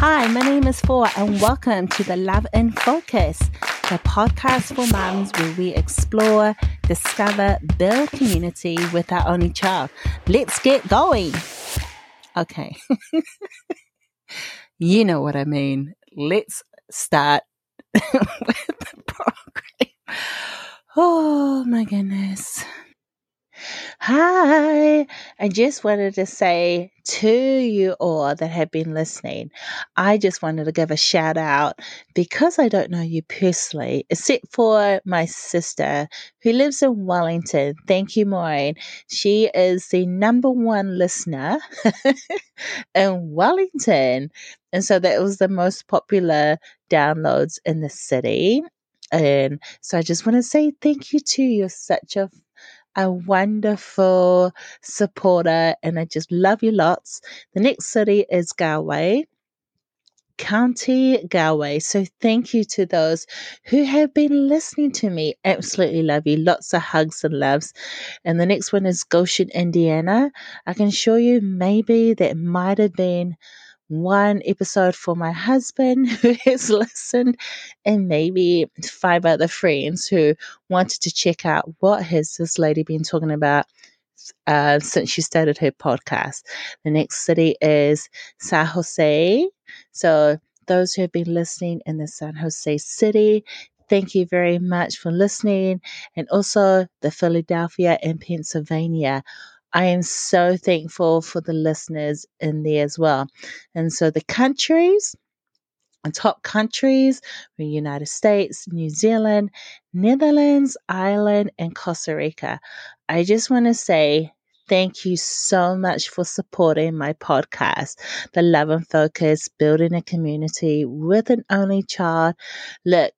Hi, my name is Foa, and welcome to the Love in Focus, the podcast for moms where we explore, discover, build community with our only child. Let's get going. Okay. you know what I mean. Let's start with the program. Oh my goodness. Hi, I just wanted to say to you all that have been listening, I just wanted to give a shout out because I don't know you personally, except for my sister who lives in Wellington. Thank you, Maureen. She is the number one listener in Wellington. And so that was the most popular downloads in the city. And so I just want to say thank you to you. You're such a a wonderful supporter, and I just love you lots. The next city is Galway. County Galway. So thank you to those who have been listening to me. Absolutely love you. Lots of hugs and loves. And the next one is Goshen, Indiana. I can show you maybe that might have been one episode for my husband who has listened, and maybe five other friends who wanted to check out what has this lady been talking about uh, since she started her podcast. The next city is San Jose. So, those who have been listening in the San Jose city, thank you very much for listening. And also the Philadelphia and Pennsylvania I am so thankful for the listeners in there as well. And so the countries, top countries the United States, New Zealand, Netherlands, Ireland, and Costa Rica. I just want to say thank you so much for supporting my podcast, The Love in Focus, Building a Community with an Only Child. Look,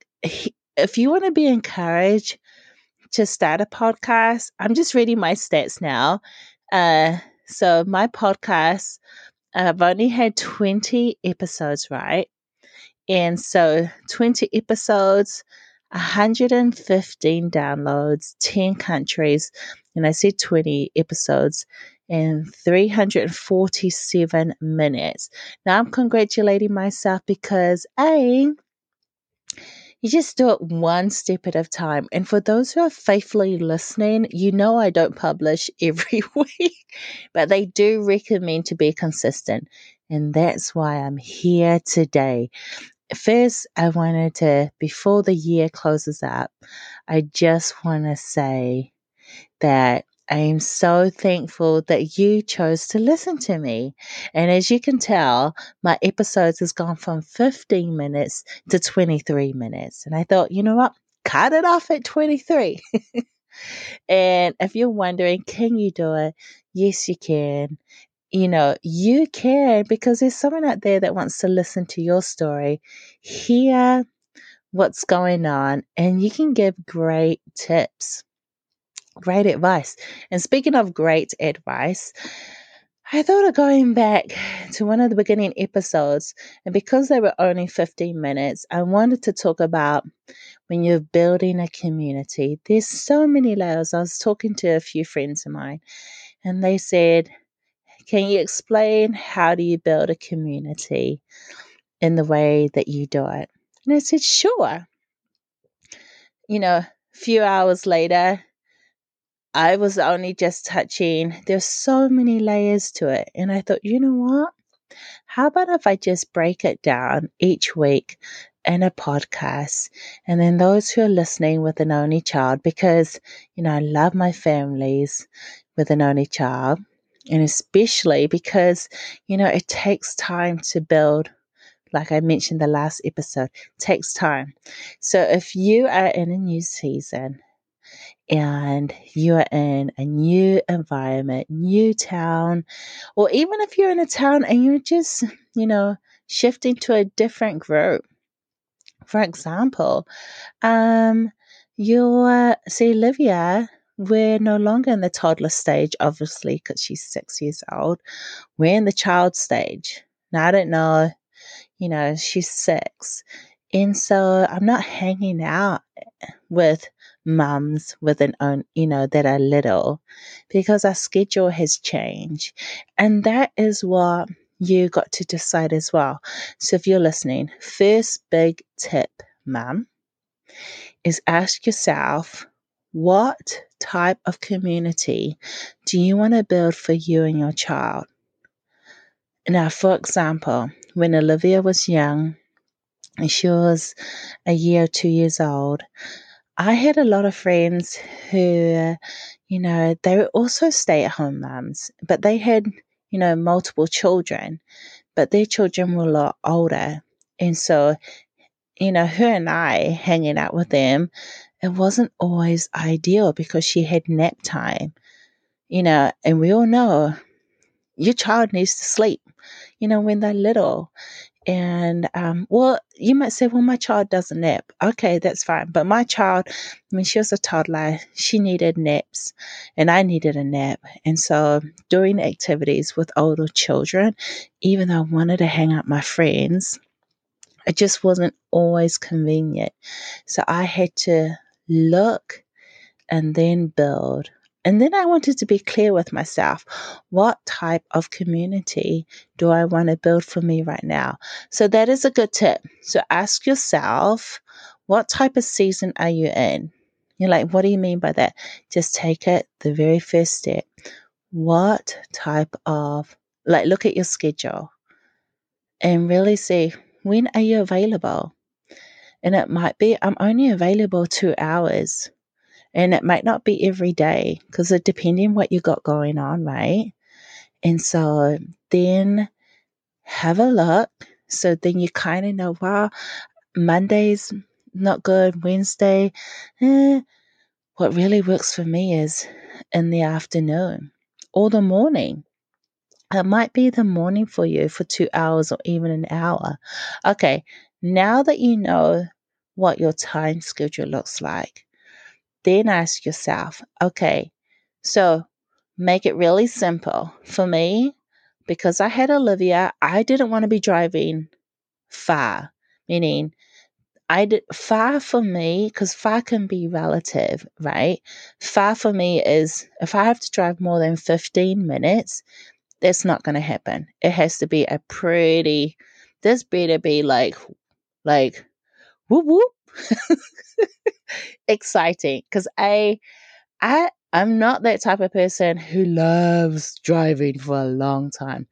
if you want to be encouraged, to start a podcast. I'm just reading my stats now. Uh, so my podcast, I've only had 20 episodes, right? And so 20 episodes, 115 downloads, 10 countries, and I said 20 episodes and 347 minutes. Now I'm congratulating myself because A, you just do it one step at a time. And for those who are faithfully listening, you know I don't publish every week, but they do recommend to be consistent. And that's why I'm here today. First, I wanted to, before the year closes up, I just want to say that I am so thankful that you chose to listen to me. And as you can tell, my episodes has gone from 15 minutes to 23 minutes. And I thought, you know what? Cut it off at 23. and if you're wondering, can you do it? Yes, you can. You know, you can because there's someone out there that wants to listen to your story, hear what's going on, and you can give great tips. Great advice. And speaking of great advice, I thought of going back to one of the beginning episodes, and because they were only 15 minutes, I wanted to talk about when you're building a community. There's so many layers. I was talking to a few friends of mine, and they said, Can you explain how do you build a community in the way that you do it? And I said, Sure. You know, a few hours later, I was only just touching, there's so many layers to it. And I thought, you know what? How about if I just break it down each week in a podcast? And then those who are listening with an only child, because, you know, I love my families with an only child. And especially because, you know, it takes time to build like I mentioned the last episode, takes time. So if you are in a new season and you are in a new environment, new town, or even if you're in a town and you're just, you know, shifting to a different group. For example, um, you're, see, Olivia, we're no longer in the toddler stage, obviously, because she's six years old. We're in the child stage. Now, I don't know, you know, she's six. And so I'm not hanging out with mums with an own, you know, that are little because our schedule has changed. And that is what you got to decide as well. So if you're listening, first big tip, mum, is ask yourself what type of community do you want to build for you and your child? Now, for example, when Olivia was young, she was a year or two years old, I had a lot of friends who, you know, they were also stay at home moms, but they had, you know, multiple children, but their children were a lot older. And so, you know, her and I hanging out with them, it wasn't always ideal because she had nap time, you know, and we all know your child needs to sleep, you know, when they're little. And, um, well, you might say, well, my child doesn't nap. Okay, that's fine. But my child, when she was a toddler, she needed naps and I needed a nap. And so doing activities with older children, even though I wanted to hang out my friends, it just wasn't always convenient. So I had to look and then build and then I wanted to be clear with myself. What type of community do I want to build for me right now? So that is a good tip. So ask yourself, what type of season are you in? You're like, what do you mean by that? Just take it the very first step. What type of, like, look at your schedule and really see when are you available? And it might be, I'm only available two hours. And it might not be every day because it depending what you got going on, right? And so then have a look. So then you kind of know, wow, Monday's not good, Wednesday, eh. What really works for me is in the afternoon or the morning. It might be the morning for you for two hours or even an hour. Okay, now that you know what your time schedule looks like, then ask yourself, okay, so make it really simple. For me, because I had Olivia, I didn't want to be driving far, meaning I did far for me because far can be relative, right? Far for me is if I have to drive more than 15 minutes, that's not going to happen. It has to be a pretty, this better be like, like, whoop whoop. exciting because I, I, I'm not that type of person who loves driving for a long time.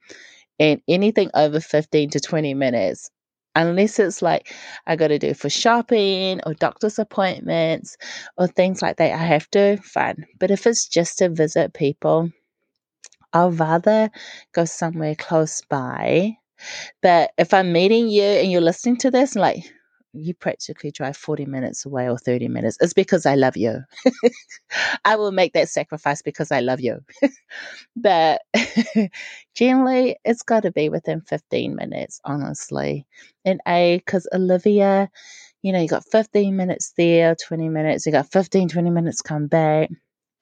And anything over 15 to 20 minutes, unless it's like I got to do for shopping or doctor's appointments or things like that, I have to, fine. But if it's just to visit people, I'll rather go somewhere close by. But if I'm meeting you and you're listening to this, and like, you practically drive 40 minutes away or 30 minutes. It's because I love you. I will make that sacrifice because I love you. but generally, it's got to be within 15 minutes, honestly. And A, because Olivia, you know, you got 15 minutes there, 20 minutes, you got 15, 20 minutes come back.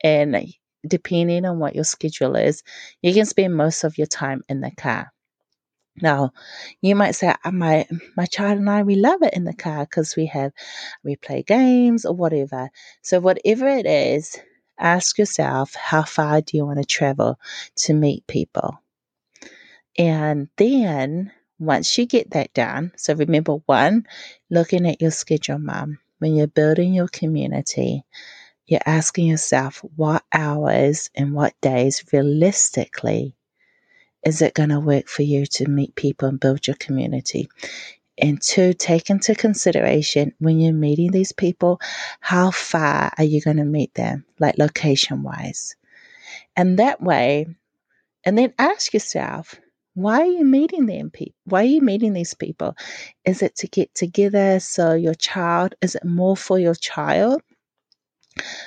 And depending on what your schedule is, you can spend most of your time in the car. Now, you might say, my my child and I, we love it in the car because we have we play games or whatever. So whatever it is, ask yourself, how far do you want to travel to meet people? And then once you get that done, so remember one, looking at your schedule, mom, when you're building your community, you're asking yourself what hours and what days realistically is it going to work for you to meet people and build your community? And two, take into consideration when you're meeting these people, how far are you going to meet them, like location wise? And that way, and then ask yourself, why are you meeting them people? Why are you meeting these people? Is it to get together so your child, is it more for your child?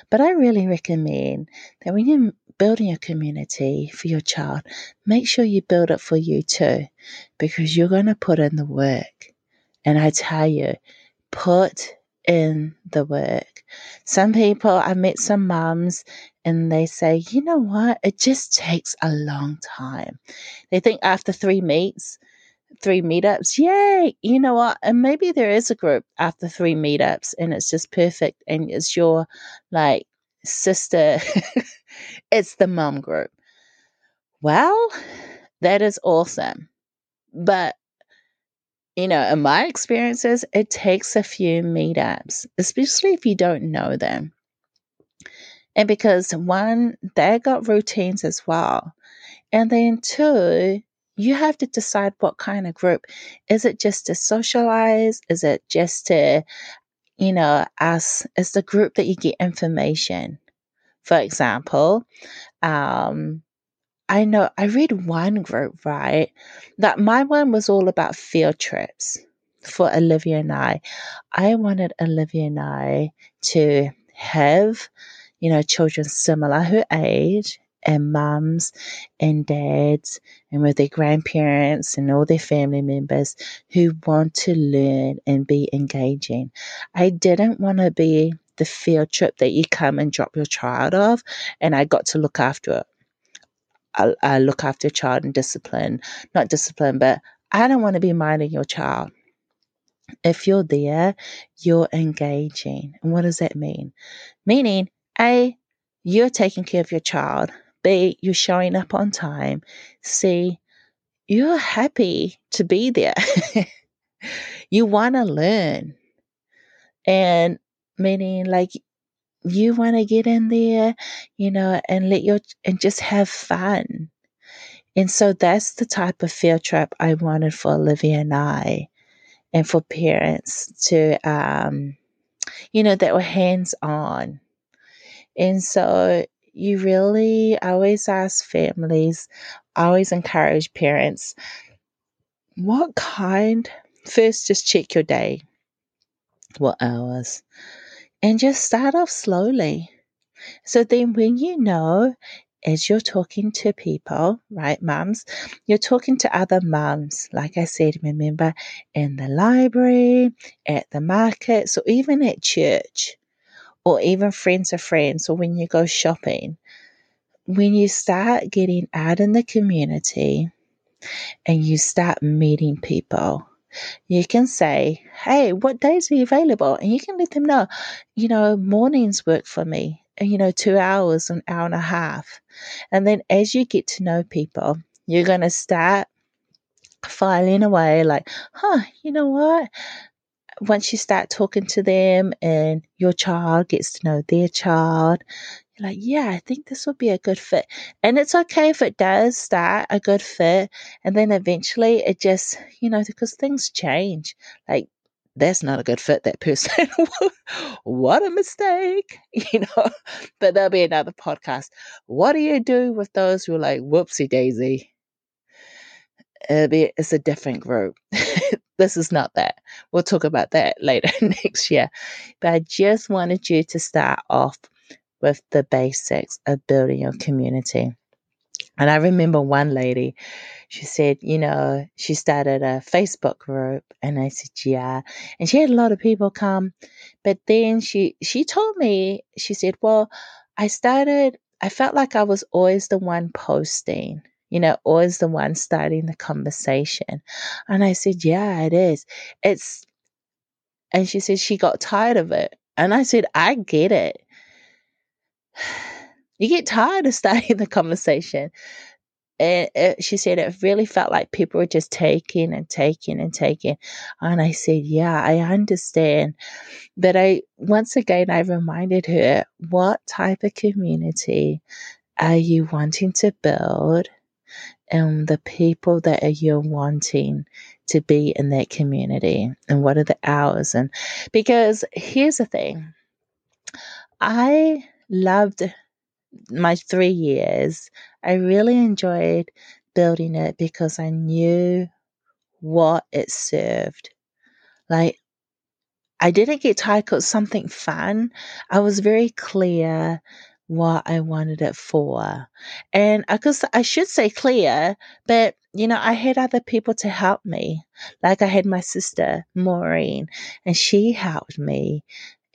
But I really recommend that when you're building a community for your child, make sure you build it for you too, because you're going to put in the work. And I tell you, put in the work. Some people, I met some mums and they say, you know what? It just takes a long time. They think after three meets, three meetups, yay, you know what? And maybe there is a group after three meetups and it's just perfect and it's your like sister, it's the mum group. Well, that is awesome. But, you know, in my experiences, it takes a few meetups, especially if you don't know them. And because one, they got routines as well. And then two, you have to decide what kind of group. Is it just to socialize? Is it just to, you know, as is the group that you get information? For example, um, I know I read one group, right? That my one was all about field trips for Olivia and I. I wanted Olivia and I to have, you know, children similar her age and mums and dads and with their grandparents and all their family members who want to learn and be engaging. I didn't want to be the field trip that you come and drop your child off and I got to look after it I, I look after a child and discipline, not discipline, but I don't want to be minding your child. If you're there, you're engaging. And what does that mean? Meaning, A, you're taking care of your child. B, you're showing up on time. C, you're happy to be there. you want to learn. And meaning, like, you want to get in there, you know, and let your, and just have fun. And so that's the type of field trip I wanted for Olivia and I, and for parents to, um, you know, that were hands on. And so you really, always ask families, always encourage parents, what kind, first just check your day, what hours, and just start off slowly. So then, when you know, as you're talking to people, right, mums, you're talking to other mums, like I said, remember, in the library, at the markets, or even at church, or even friends of friends, or when you go shopping. When you start getting out in the community and you start meeting people, you can say, Hey, what days are you available? And you can let them know, you know, mornings work for me, uh, you know, two hours, an hour and a half. And then as you get to know people, you're going to start filing away like, huh, you know what? Once you start talking to them and your child gets to know their child, you're like, yeah, I think this would be a good fit. And it's okay if it does start a good fit. And then eventually it just, you know, because things change. Like, that's not a good fit, that person. what a mistake, you know. But there'll be another podcast. What do you do with those who are like, whoopsie daisy? It's a different group. this is not that. We'll talk about that later next year. But I just wanted you to start off with the basics of building your community. And I remember one lady, she said, you know, she started a Facebook group and I said, yeah. And she had a lot of people come. But then she she told me, she said, Well, I started I felt like I was always the one posting, you know, always the one starting the conversation. And I said, Yeah, it is. It's and she said she got tired of it. And I said, I get it you get tired of starting the conversation. And it, she said it really felt like people were just taking and taking and taking. And I said, Yeah, I understand. But I, once again, I reminded her, what type of community are you wanting to build? And the people that you're wanting to be in that community and what are the hours and because here's the thing i loved my three years. I really enjoyed building it because I knew what it served. Like, I didn't get tired because something fun. I was very clear what I wanted it for. And I could, I should say clear, but you know, I had other people to help me. Like I had my sister, Maureen, and she helped me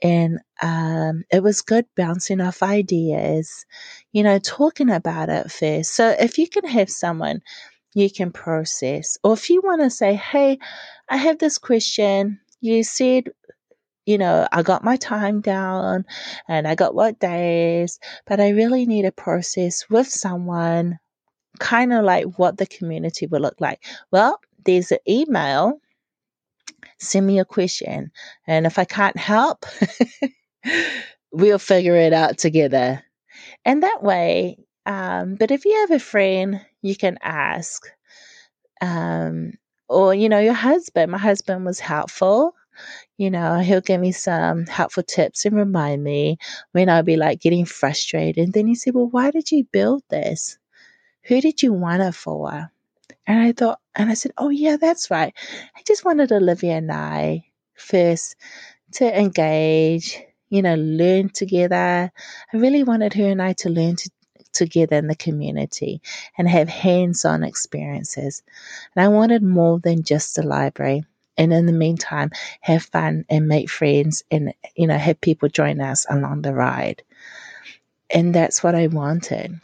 and um, it was good bouncing off ideas, you know, talking about it first. So if you can have someone you can process, or if you want to say, hey, I have this question. You said, you know, I got my time down and I got what days, but I really need a process with someone kind of like what the community would look like. Well, there's an email. Send me a question. And if I can't help, we'll figure it out together. And that way, um, but if you have a friend, you can ask. Um, or, you know, your husband. My husband was helpful. You know, he'll give me some helpful tips and remind me when I'll be like getting frustrated. And then he said, Well, why did you build this? Who did you want it for? And I thought, and I said, Oh, yeah, that's right. I just wanted Olivia and I first to engage, you know, learn together. I really wanted her and I to learn to, together in the community and have hands on experiences. And I wanted more than just a library. And in the meantime, have fun and make friends and, you know, have people join us along the ride. And that's what I wanted.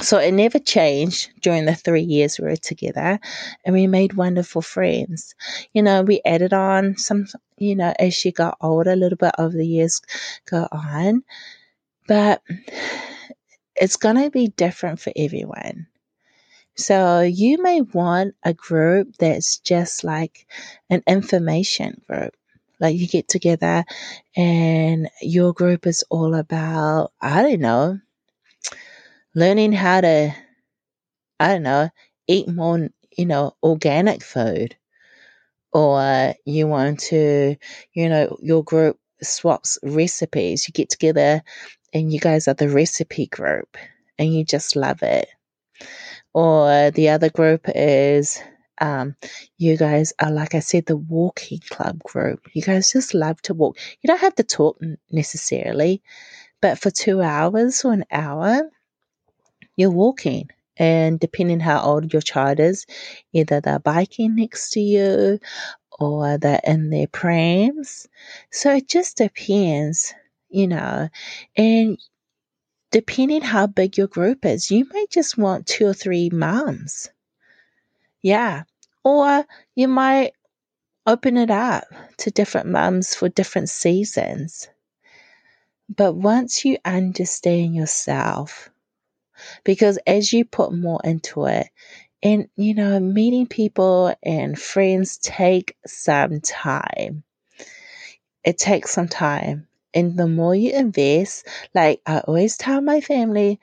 So it never changed during the three years we were together, and we made wonderful friends. You know, we added on some, you know, as she got older, a little bit over the years go on, but it's going to be different for everyone. So you may want a group that's just like an information group. Like you get together and your group is all about, I don't know, learning how to, I don't know, eat more, you know, organic food. Or you want to, you know, your group swaps recipes. You get together and you guys are the recipe group and you just love it. Or the other group is um, you guys are, like I said, the walking club group. You guys just love to walk. You don't have to talk necessarily, but for two hours or an hour, you're walking. And depending how old your child is, either they're biking next to you or they're in their prams. So it just depends, you know. And depending how big your group is, you may just want two or three moms. Yeah. Or you might open it up to different mums for different seasons. But once you understand yourself, because as you put more into it, and you know, meeting people and friends take some time. It takes some time. And the more you invest, like I always tell my family,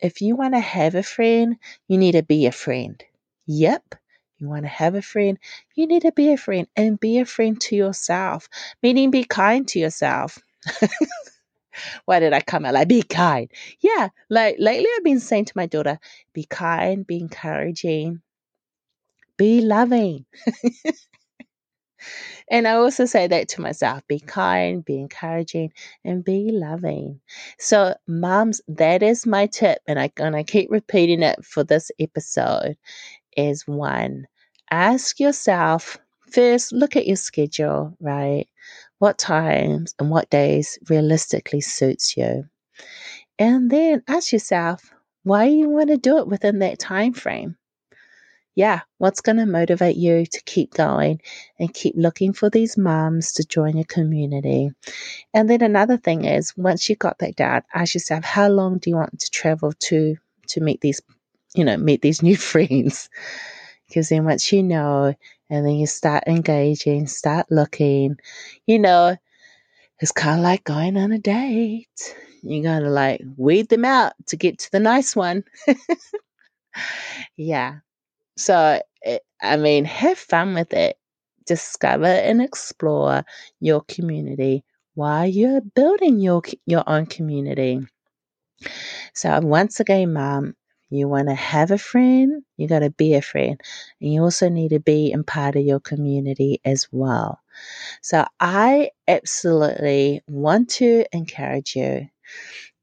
if you want to have a friend, you need to be a friend. Yep. You want to have a friend, you need to be a friend and be a friend to yourself, meaning be kind to yourself. Why did I come out like be kind? Yeah, like lately I've been saying to my daughter, be kind, be encouraging, be loving. and I also say that to myself be kind, be encouraging, and be loving. So, moms, that is my tip, and I'm going to keep repeating it for this episode. Is one, ask yourself first, look at your schedule, right? what times and what days realistically suits you. And then ask yourself why you want to do it within that time frame. Yeah, what's going to motivate you to keep going and keep looking for these moms to join your community? And then another thing is once you got that down, ask yourself how long do you want to travel to to meet these you know, meet these new friends? Because then once you know and then you start engaging, start looking, you know, it's kind of like going on a date. You gotta like weed them out to get to the nice one. yeah. So, eh, I mean, have fun with it. Discover and explore your community while you're building your your own community. So, once again, mom, you want to have a friend, you got to be a friend. And you also need to be in part of your community as well. So I absolutely want to encourage you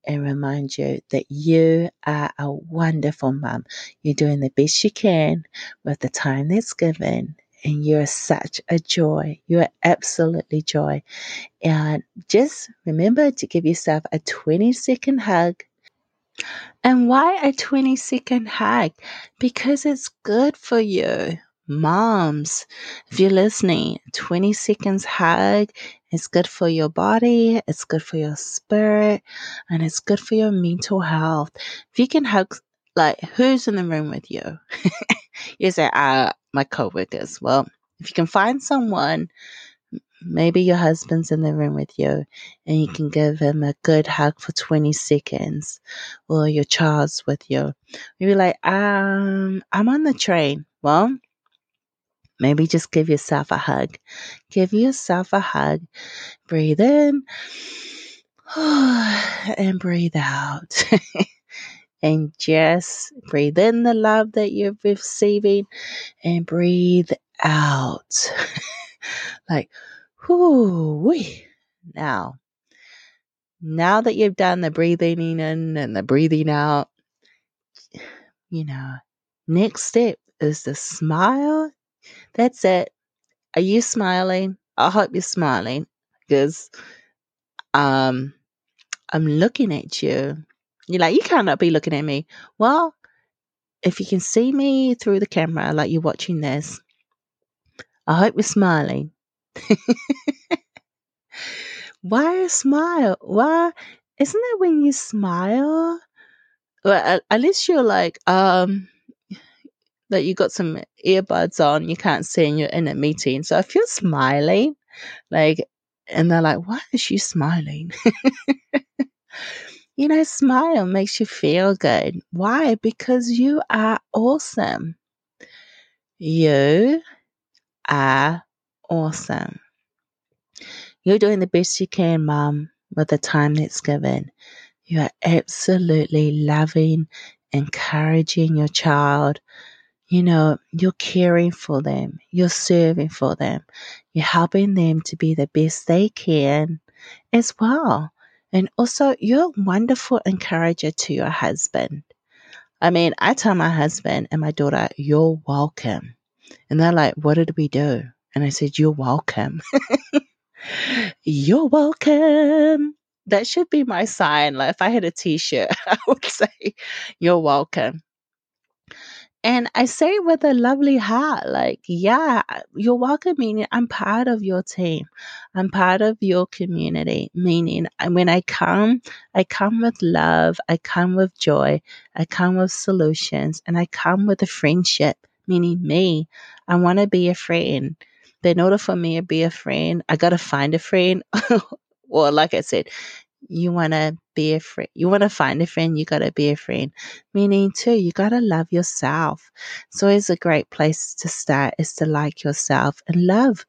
and remind you that you are a wonderful mum. You're doing the best you can with the time that's given. And you're such a joy. You're absolutely joy. And just remember to give yourself a 20 second hug and why a 20 second hug? Because it's good for you. Moms, if you're listening, 20 seconds hug is good for your body, it's good for your spirit, and it's good for your mental health. If you can hug like who's in the room with you? you say, uh, my coworkers. Well, if you can find someone, maybe your husband's in the room with you and you can give him a good hug for 20 seconds or your child's with you. Maybe like, um, I'm on the train. Well, maybe just give yourself a hug. Give yourself a hug. Breathe in and breathe out. and just breathe in the love that you're receiving and breathe out. like, whoo, now, now that you've done the breathing in and the breathing out, you know, next step is the smile. That's it. Are you smiling? I hope you're smiling because um I'm looking at you you're like, you cannot be looking at me. Well, if you can see me through the camera, like you're watching this, I hope you're smiling. Why a smile? Why? Isn't it when you smile? Well, at, at least you're like, um, that you got some earbuds on, you can't see, and you're in a meeting. So if you're smiling, like, and they're like, why is she smiling? You know, smile makes you feel good. Why? Because you are awesome. You are awesome. You're doing the best you can, Mum, with the time that's given. You are absolutely loving, encouraging your child. You know, you're caring for them, you're serving for them, you're helping them to be the best they can as well. And also, you're a wonderful encourager to your husband. I mean, I tell my husband and my daughter, you're welcome. And they're like, what did we do? And I said, you're welcome. you're welcome. That should be my sign. Like if I had a t-shirt, I would say, you're welcome. And I say it with a lovely heart, like, yeah, you're welcome, meaning I'm part of your team. I'm part of your community, meaning when I come, I come with love, I come with joy, I come with solutions, and I come with a friendship, meaning me. I want to be a friend. But in order for me to be a friend, I got to find a friend. or, like I said, you want to be a friend. You want to find a friend, you got to be a friend. Meaning, too, you got to love yourself. It's a great place to start is to like yourself and love.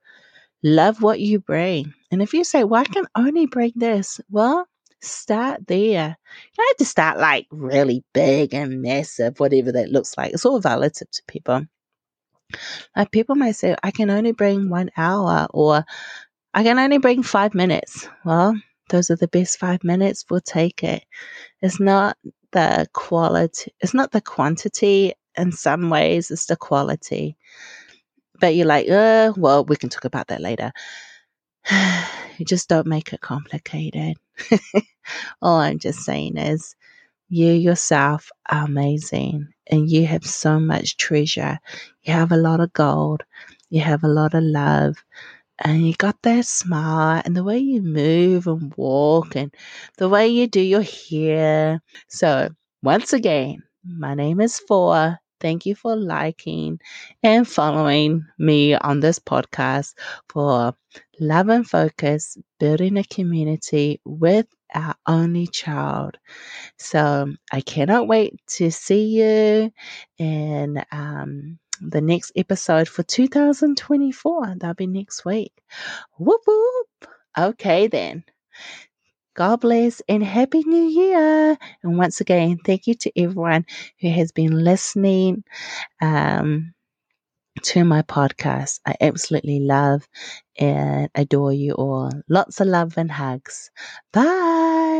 Love what you bring. And if you say, well, I can only bring this, well, start there. You don't have to start like really big and massive, whatever that looks like. It's all relative to people. Like people might say, I can only bring one hour or I can only bring five minutes. Well, those are the best five minutes, we'll take it. It's not the quality, it's not the quantity in some ways, it's the quality. But you're like, uh, well, we can talk about that later. you just don't make it complicated. All I'm just saying is, you yourself are amazing and you have so much treasure. You have a lot of gold. You have a lot of love and you got that smile and the way you move and walk and the way you do your hair. So, once again, my name is Foa. Thank you for liking and following me on this podcast for Love in Focus, building a community with our only child. So I cannot wait to see you and um, the next episode for 2024. That'll be next week. Whoop whoop. Okay then. God bless and Happy New Year. And once again, thank you to everyone who has been listening um, to my podcast. I absolutely love and adore you all. Lots of love and hugs. Bye.